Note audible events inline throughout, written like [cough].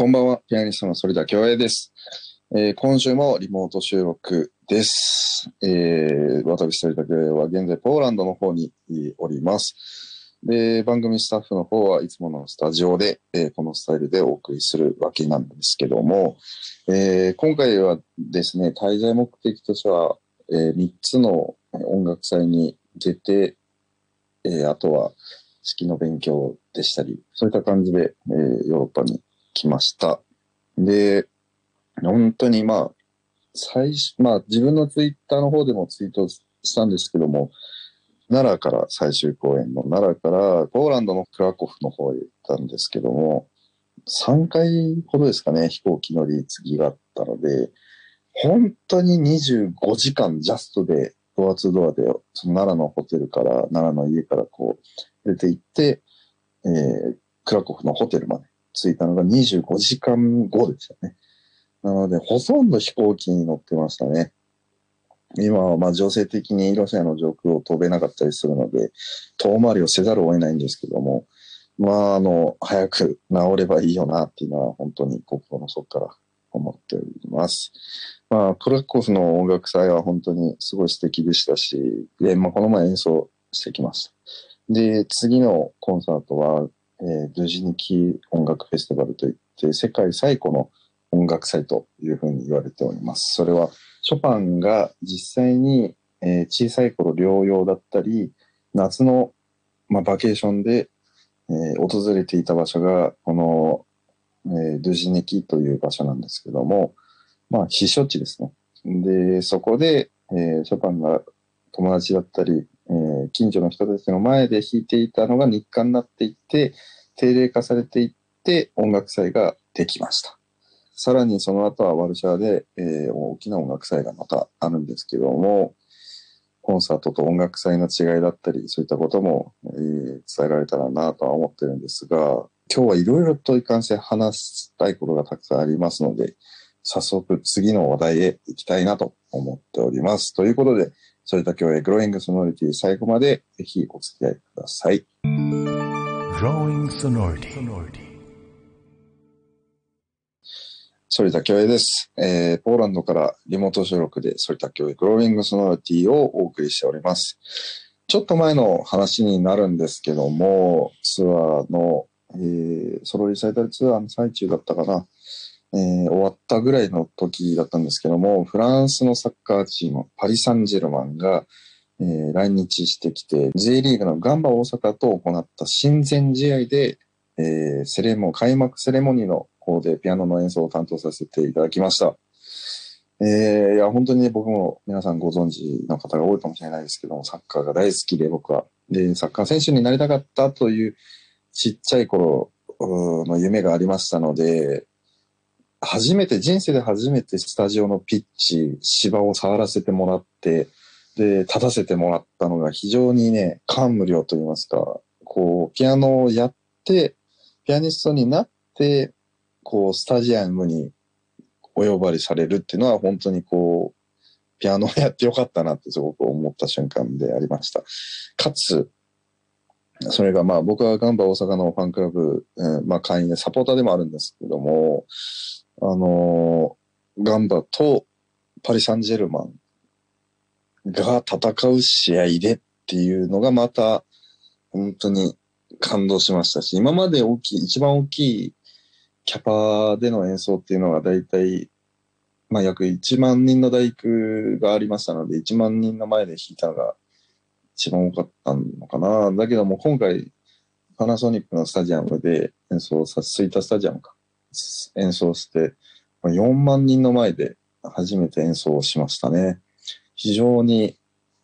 こんばんは、ピアニストの反田恭平です、えー今週もリモート収録です。えー私、反田恭平は現在ポーランドの方におります。で、番組スタッフの方はいつものスタジオで、えーこのスタイルでお送りするわけなんですけども、えー今回はですね、滞在目的としては、え3つの音楽祭に出て、えーあとは式の勉強でしたり、そういった感じで、えーヨーロッパに来ました。で、本当にまあ、最初、まあ自分のツイッターの方でもツイートしたんですけども、奈良から最終公演の奈良からポーランドのクラコフの方へ行ったんですけども、3回ほどですかね、飛行機乗り継ぎがあったので、本当に25時間ジャストでドアツードアで、その奈良のホテルから、奈良の家からこう出て行って、えークラコフのホテルまで着いたのが25時間後でしたね。なので、ほとんど飛行機に乗ってましたね。今はまあ情勢的にロシアの上空を飛べなかったりするので、遠回りをせざるを得ないんですけども、まあ、あの、早く治ればいいよなっていうのは本当に心の底から思っております。まあ、クラコフの音楽祭は本当にすごい素敵でしたし、で、まあ、この前演奏してきました。で、次のコンサートは、えー、ドゥジニキ音楽フェスティバルといって、世界最古の音楽祭というふうに言われております。それは、ショパンが実際に、えー小さい頃療養だったり、夏の、まあ、バケーションで、えー訪れていた場所が、この、えードゥジニキという場所なんですけども、まあ、避暑地ですね。で、そこで、えーショパンが友達だったり、えー近所の人たちの前で弾いていたのが日課になっていって、定例化されていって、音楽祭ができました。さらにその後はワルシャワで、えー大きな音楽祭がまたあるんですけども、コンサートと音楽祭の違いだったり、そういったことも、えー伝えられたらなとは思ってるんですが、今日はいろいろといかんせん話したいことがたくさんありますので、早速次の話題へ行きたいなと思っております。ということで、それだけはグローイングソノリティ最後までぜひお付き合いください。Growing Sonority. 反田恭平です、えーポーランドからリモート収録で反田恭平グローイングソノリティをお送りしております。ちょっと前の話になるんですけども、ツアーの、えーソロリサイタルツアーの最中だったかな、えー終わったぐらいの時だったんですけども、フランスのサッカーチーム、パリ・サンジェルマンが、えー来日してきて、J リーグのガンバ大阪と行った親善試合で、えーセレモ開幕セレモニーの方でピアノの演奏を担当させていただきました。えーいや、本当にね、僕も皆さんご存知の方が多いかもしれないですけども、サッカーが大好きで僕は。で、サッカー選手になりたかったというちっちゃい頃の夢がありましたので、初めて、人生で初めてスタジオのピッチ、芝を触らせてもらって、で、立たせてもらったのが非常にね、感無量と言いますか、こう、ピアノをやって、ピアニストになって、こう、スタジアムにお呼ばれされるっていうのは本当にこう、ピアノをやってよかったなってすごく思った瞬間でありました。かつ、それがまあ僕はガンバ大阪のファンクラブ、えーまあ会員でサポーターでもあるんですけども、あのーガンバとパリ・サンジェルマンが戦う試合でっていうのがまた本当に感動しましたし、今まで大きい、一番大きいキャパでの演奏っていうのが大体、まあ約1万人の大工がありましたので、1万人の前で弾いたのが一番多かったのかな。だけども今回、パナソニックのスタジアムで演奏さ、スイタスタジアムか、演奏して、4万人の前で初めて演奏をしましたね。非常に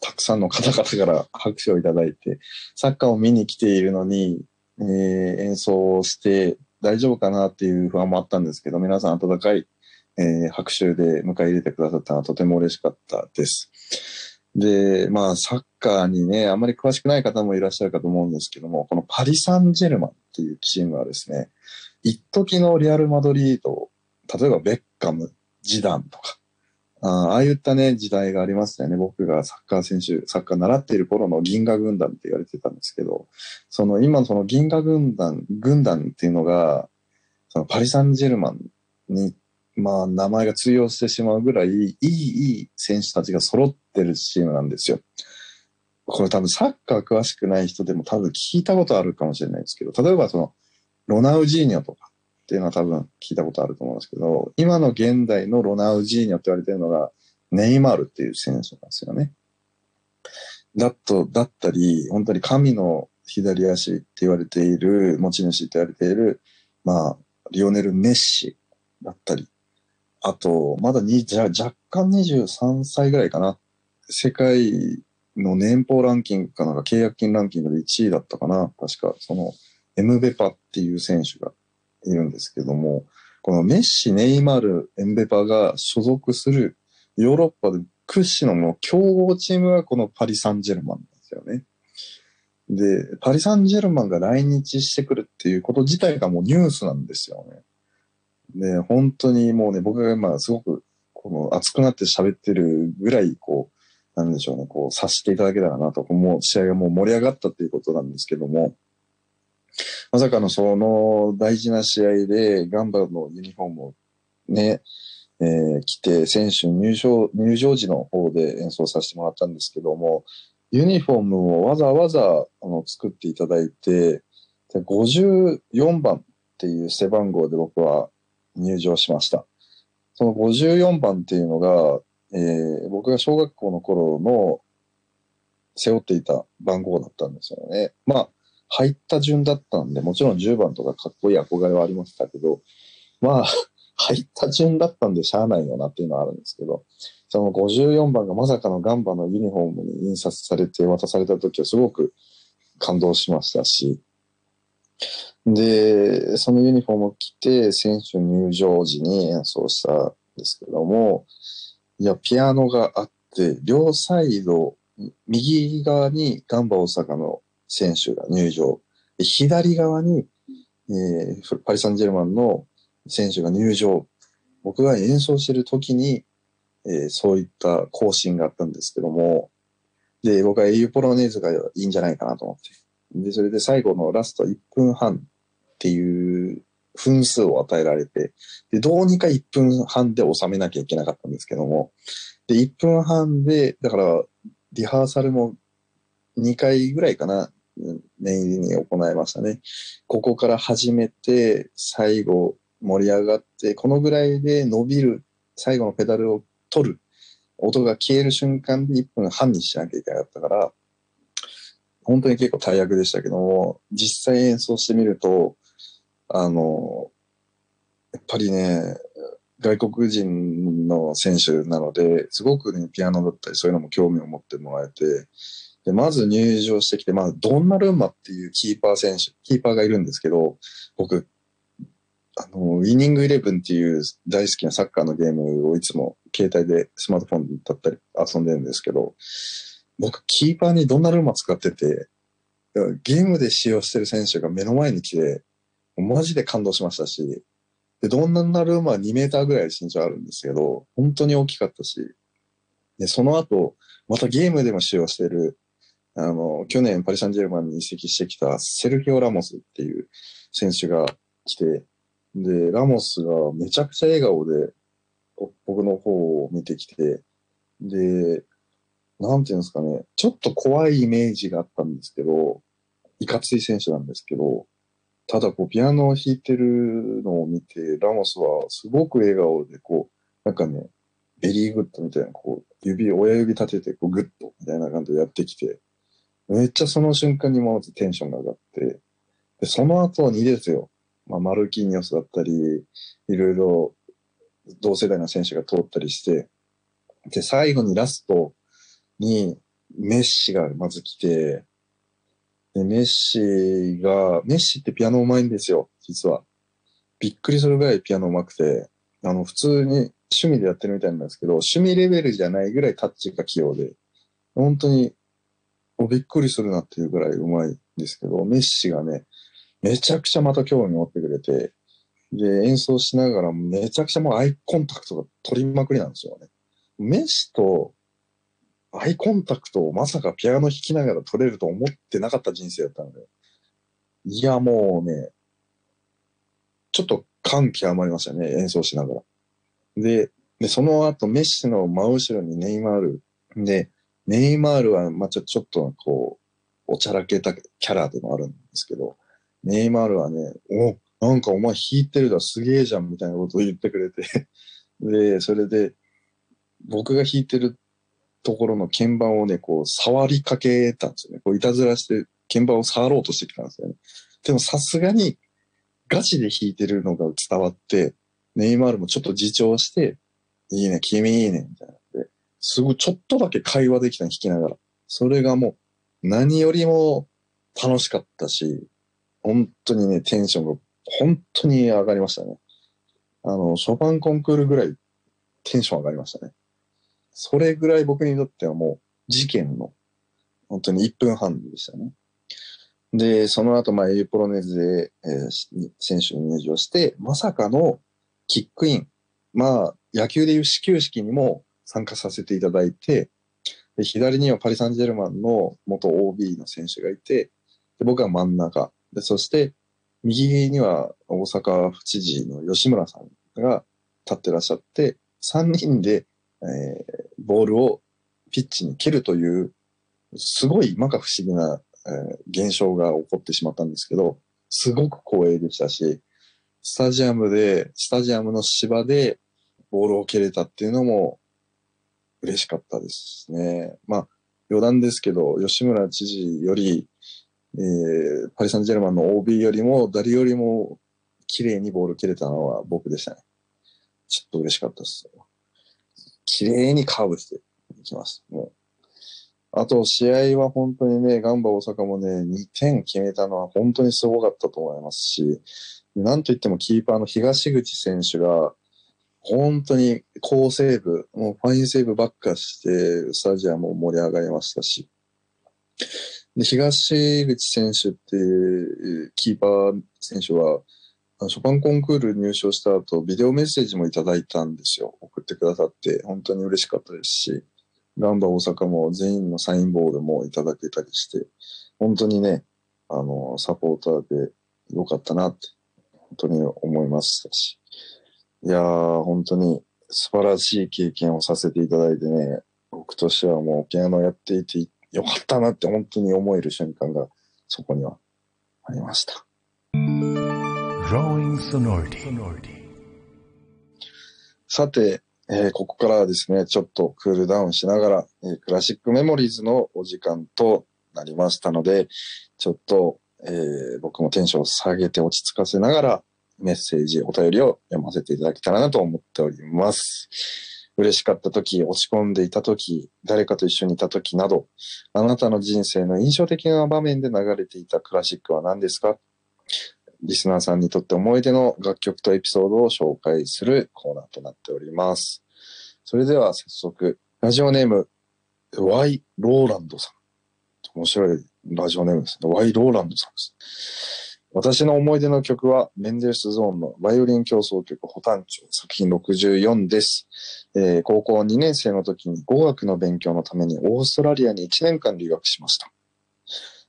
たくさんの方々から [laughs] 拍手をいただいて、サッカーを見に来ているのに、えー演奏をして大丈夫かなっていう不安もあったんですけど、皆さん温かい、えー拍手で迎え入れてくださったのはとても嬉しかったです。で、まあ、サッカーにね、あまり詳しくない方もいらっしゃるかと思うんですけども、このパリ・サンジェルマンっていうチームはですね、一時のリアル・マドリード、例えばベッカム、ジダンとか、ああいったね、時代がありましたよね。僕がサッカー選手、サッカー習っている頃の銀河軍団って言われてたんですけど、その今その銀河軍団、軍団っていうのが、そのパリ・サンジェルマンに、まあ、名前が通用してしまうぐらい、いい、いい選手たちが揃ってるチームなんですよ。これ多分サッカー詳しくない人でも多分聞いたことあるかもしれないですけど、例えばその、ロナウジーニョとかっていうのは多分聞いたことあると思うんですけど、今の現代のロナウジーニョって言われてるのが、ネイマールっていう選手なんですよね。だと、だったり、本当に神の左足って言われている、持ち主って言われている、まあ、リオネル・メッシだったり、あと、まだに、じゃ若干23歳ぐらいかな。世界の年俸ランキングかなんか契約金ランキングで1位だったかな。確か、その、エムベパっていう選手がいるんですけども、このメッシ、ネイマール、エムベパが所属するヨーロッパで屈指のもう強豪チームがこのパリ・サンジェルマンなんですよね。で、パリ・サンジェルマンが来日してくるっていうこと自体がもうニュースなんですよね。で、本当にもうね、僕が今すごくこの熱くなって喋ってるぐらい、こう、なんでしょうね、こう、察していただけたらなと、もう試合がもう盛り上がったっていうことなんですけども、まさかのその大事な試合でガンバのユニフォームをね、えー、来て、選手入場、入場時の方で演奏させてもらったんですけども、ユニフォームをわざわざあの作っていただいて、54番っていう背番号で僕は入場しました。その54番っていうのが、えー、僕が小学校の頃の背負っていた番号だったんですよね。まあ、入った順だったんで、もちろん10番とかかっこいい憧れはありましたけど、まあ、[laughs] 入った順だったんでしゃあないよなっていうのはあるんですけど、その54番がまさかのガンバのユニフォームに印刷されて渡された時はすごく感動しましたし、で、そのユニフォームを着て選手入場時に演奏したんですけども、いや、ピアノがあって、両サイド、右側にガンバ大阪の選手が入場、左側に、えー、パリ・サンジェルマンの選手が入場。僕が演奏してる時に、えー、そういった更新があったんですけども、で、僕は英雄ポロネーズがいいんじゃないかなと思って。で、それで最後のラスト1分半っていう分数を与えられて、で、どうにか1分半で収めなきゃいけなかったんですけども、で、1分半で、だから、リハーサルも2回ぐらいかな、念入りに行いましたね。ここから始めて、最後、盛り上がって、このぐらいで伸びる、最後のペダルを取る、音が消える瞬間で1分半にしなきゃいけなかったから、本当に結構大役でしたけども、実際演奏してみると、あの、やっぱりね、外国人の選手なので、すごくね、ピアノだったりそういうのも興味を持ってもらえて、で、まず入場してきて、まあ、ドンナルンマっていうキーパー選手、キーパーがいるんですけど、僕、あの、ウィニングイレブンっていう大好きなサッカーのゲームをいつも携帯でスマートフォンだったり遊んでるんですけど、僕、キーパーにドンナルンマ使ってて、ゲームで使用してる選手が目の前に来て、マジで感動しましたし、で、ドンナルンマは2メーターぐらい身長あるんですけど、本当に大きかったし、で、その後、またゲームでも使用してる、あの、去年パリ・サンジェルマンに移籍してきたセルギオ・ラモスっていう選手が来て、で、ラモスがめちゃくちゃ笑顔で僕の方を見てきて、で、なんていうんですかね、ちょっと怖いイメージがあったんですけど、いかつい選手なんですけど、ただこうピアノを弾いてるのを見て、ラモスはすごく笑顔でこう、なんかね、 very good みたいな、こう、指、親指立てて、こう、 good みたいな感じでやってきて、めっちゃその瞬間にまずテンションが上がって、で、その後にですよ。まあ、マルキーニョスだったり、いろいろ同世代の選手が通ったりして、で、最後にラストにメッシがまず来て、で、メッシが、メッシってピアノ上手いんですよ、実は。びっくりするぐらいピアノ上手くて、あの、普通に趣味でやってるみたいなんですけど、趣味レベルじゃないぐらいタッチが器用で、本当に、びっくりするなっていうぐらい上手いんですけど、メッシがね、めちゃくちゃまた興味持ってくれて、で、演奏しながらめちゃくちゃもうアイコンタクトが取りまくりなんですよね。メッシとアイコンタクトをまさかピアノ弾きながら取れると思ってなかった人生だったので、いや、もうね、ちょっと感極まりましたね、演奏しながら。で、でその後、メッシの真後ろにネイマール。で、ネイマールは、まあちょ、ちょっと、こう、おちゃらけたキャラでもあるんですけど、ネイマールはね、お、なんかお前弾いてるだすげえじゃんみたいなことを言ってくれてで、それで、僕が弾いてるところの鍵盤をね、こう、触りかけたんですよね。こう、いたずらして鍵盤を触ろうとしてきたんですよね。でもさすがに、ガチで弾いてるのが伝わって、ネイマールもちょっと自重して、いいね、君いいね、みたいなで。すごい、ちょっとだけ会話できたの弾きながら。それがもう、何よりも楽しかったし、本当にね、テンションが本当に上がりましたね。あの、ショパンコンクールぐらいテンション上がりましたね。それぐらい僕にとってはもう事件の本当に1分半でしたね。で、その後、まあ、エーポロネーズで、えー、選手に入場して、まさかのキックイン。まあ、野球でいう始球式にも参加させていただいて、で左にはパリ・サンジェルマンの元 OB の選手がいて、で僕は真ん中。で、そして、右には大阪府知事の吉村さんが立ってらっしゃって、3人で、えー、ボールをピッチに蹴るという、すごい摩訶不思議な、えー、現象が起こってしまったんですけど、すごく光栄でしたし、スタジアムで、スタジアムの芝でボールを蹴れたっていうのも嬉しかったですね。まあ、余談ですけど、吉村知事より、えー、パリ・サンジェルマンの OB よりも、誰よりも綺麗にボール蹴れたのは僕でしたね。ちょっと嬉しかったです。綺麗にカーブしていきます。もう。あと、試合は本当にね、ガンバ大阪もね、2点決めたのは本当にすごかったと思いますし、なんといってもキーパーの東口選手が、本当に好セーブ、もうファインセーブばっかして、スタジアムも盛り上がりましたし、で東口選手っていうキーパー選手は、ショパンコンクール入賞した後、ビデオメッセージもいただいたんですよ。送ってくださって、本当に嬉しかったですし、ガンバ大阪も全員のサインボールもいただけたりして、本当にね、あの、サポーターでよかったなって、本当に思いましたし。いやー、本当に素晴らしい経験をさせていただいてね、僕としてはもうピアノやっていてよかったなって本当に思える瞬間がそこにはありました。さて、えー、ここからはですね、ちょっとクールダウンしながら、えー、クラシックメモリーズのお時間となりましたので、ちょっと、えー、僕もテンションを下げて落ち着かせながら、メッセージ、お便りを読ませていただけたらなと思っております。嬉しかった時、落ち込んでいた時、誰かと一緒にいた時など、あなたの人生の印象的な場面で流れていたクラシックは何ですか？リスナーさんにとって思い出の楽曲とエピソードを紹介するコーナーとなっております。それでは早速、ラジオネーム、Y ローランドさん。面白いラジオネームですね。Y ローランドさんです。私の思い出の曲は、メンデルスゾーンのバイオリン競争曲、ホタンチョ作品64です、えー、高校2年生の時に語学の勉強のためにオーストラリアに1年間留学しました。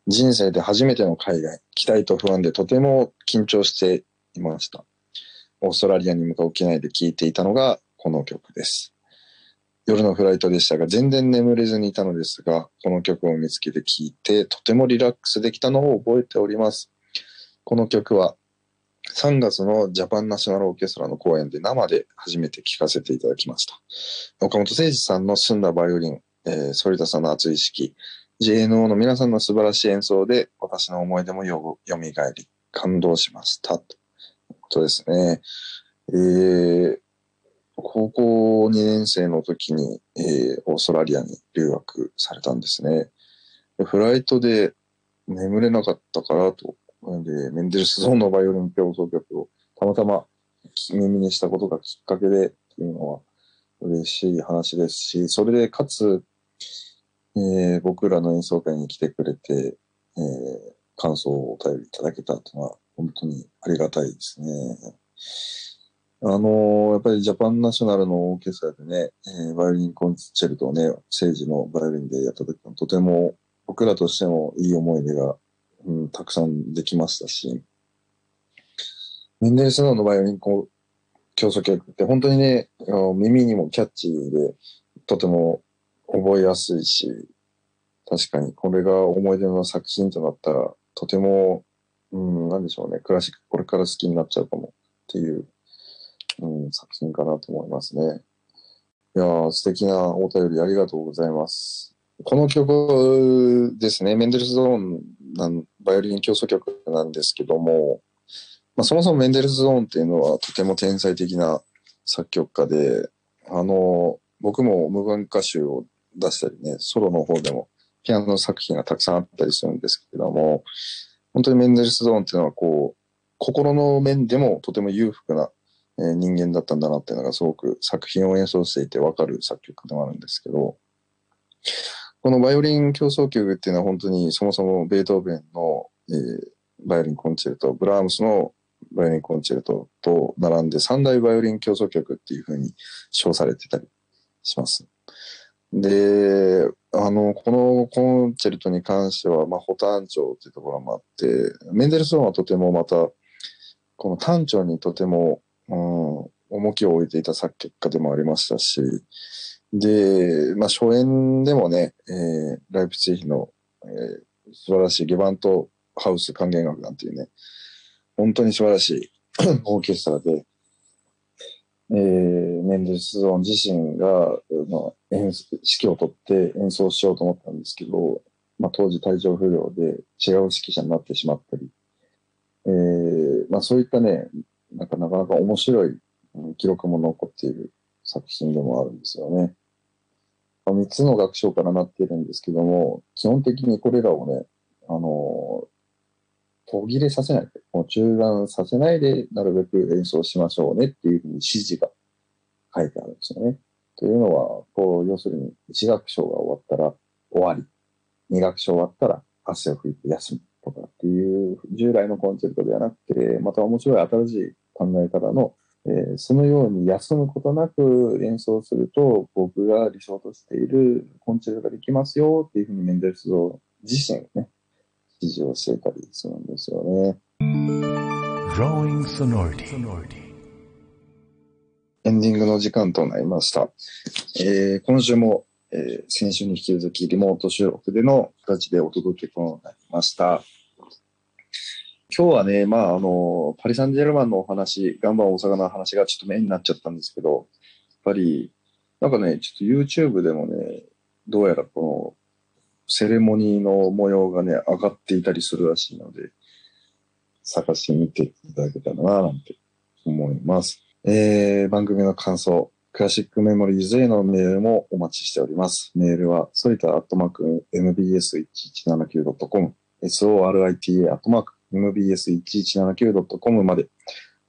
人生で初めての海外、期待と不安でとても緊張していました。オーストラリアに向かう機内で聴いていたのがこの曲です。夜のフライトでしたが、全然眠れずにいたのですが、この曲を見つけて聴いて、とてもリラックスできたのを覚えております。この曲は3月のジャパンナショナルオーケストラの公演で生で初めて聴かせていただきました。岡本誠二さんの澄んだバイオリン、えー、反田さんの熱い意識、JNO の皆さんの素晴らしい演奏で私の思い出もよよみがえり、感動しました。ととですね。えー、高校2年生の時に、えー、オーストラリアに留学されたんですね。フライトで眠れなかったからとで、メンデルスゾーンのバイオリン競争曲をたまたま耳にしたことがきっかけでっていうのは嬉しい話ですし、それでかつ、えー、僕らの演奏会に来てくれて、えー、感想をお便りいただけたというのは本当にありがたいですね。あのー、やっぱりジャパンナショナルのオーケストラでね、えー、バイオリンコンチェルトをね、政治のバイオリンでやった時もとても僕らとしてもいい思い出がうん、たくさんできましたし、メンデルスノーのバイオリンこう競争曲って本当にね、耳にもキャッチーで、とても覚えやすいし、確かにこれが思い出の作品となったら、とても、うん、なんでしょうね、クラシックこれから好きになっちゃうかもっていう、うん、作品かなと思いますね。いや素敵なお便りありがとうございます。この曲ですね、メンデルスゾーンなん、バイオリン競争曲なんですけども、まあ、そもそもメンデルスゾーンっていうのはとても天才的な作曲家で、あの、僕も無言歌集を出したりね、ソロの方でもピアノ作品がたくさんあったりするんですけども、本当にメンデルスゾーンっていうのはこう、心の面でもとても裕福な、人間だったんだなっていうのがすごく作品を演奏していてわかる作曲でもあるんですけど、このバイオリン競争曲っていうのは本当にそもそもベートーベンの、えーバイオリンコンチェルト、ブラームスのバイオリンコンチェルトと並んで三大バイオリン競争曲っていう風に称されてたりします。で、あの、このコンチェルトに関しては、まあ、補単調っていうところもあって、メンデルソンはとてもまた、この単調にとても、うん、重きを置いていた作曲家でもありましたし、で、まあ、初演でもね、えーライプツィヒの、えー素晴らしいゲバントハウス管弦楽団っていうね、本当に素晴らしい [coughs] オーケストラで、えーメンデルスゾーン自身が、まあ、演奏指揮を取って演奏しようと思ったんですけど、まあ、当時体調不良で違う指揮者になってしまったり、えーまあ、そういったね、なんかなかなか面白い記録も残っている作品でもあるんですよね。まあ三つの楽章からなっているんですけども、基本的にこれらをね、あの途切れさせない、もう中断させないで、なるべく演奏しましょうねっていうふうに指示が書いてあるんですよね。というのは、こう、要するに、一楽章が終わったら終わり、二楽章終わったら汗を拭いて休むとかっていう、従来のコンチェルトではなくて、また面白い新しい考え方の、えーそのように休むことなく演奏すると、僕が理想としているコンチェルトができますよっていうふうにメンデルスゾーン自身がね、指示をしていたりするんですよね。エンディングの時間となりました。えー今週も、えー先週に引き続きリモート収録での形でお届けとなりました。今日はね、まあ、あの、パリ・サンジェルマンのお話、ガンバ大阪の話がちょっとメインになっちゃったんですけど、やっぱり、なんかね、ちょっと YouTube でもね、どうやらこの、セレモニーの模様がね、上がっていたりするらしいので、探してみていただけたらな、なんて思います。えー、番組の感想、クラシックメモリーズへのメールもお待ちしております。メールは、ソリタアットマーク mbs1179.com、sorita アットマーク mbs1179.com まで、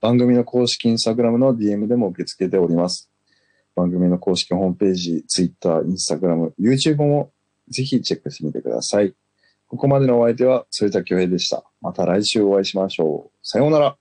番組の公式インスタグラムの DM でも受け付けております。番組の公式ホームページ、Twitter、Instagram、YouTube もぜひチェックしてみてください。ここまでのお相手は、鶴田恭平でした。また来週お会いしましょう。さようなら。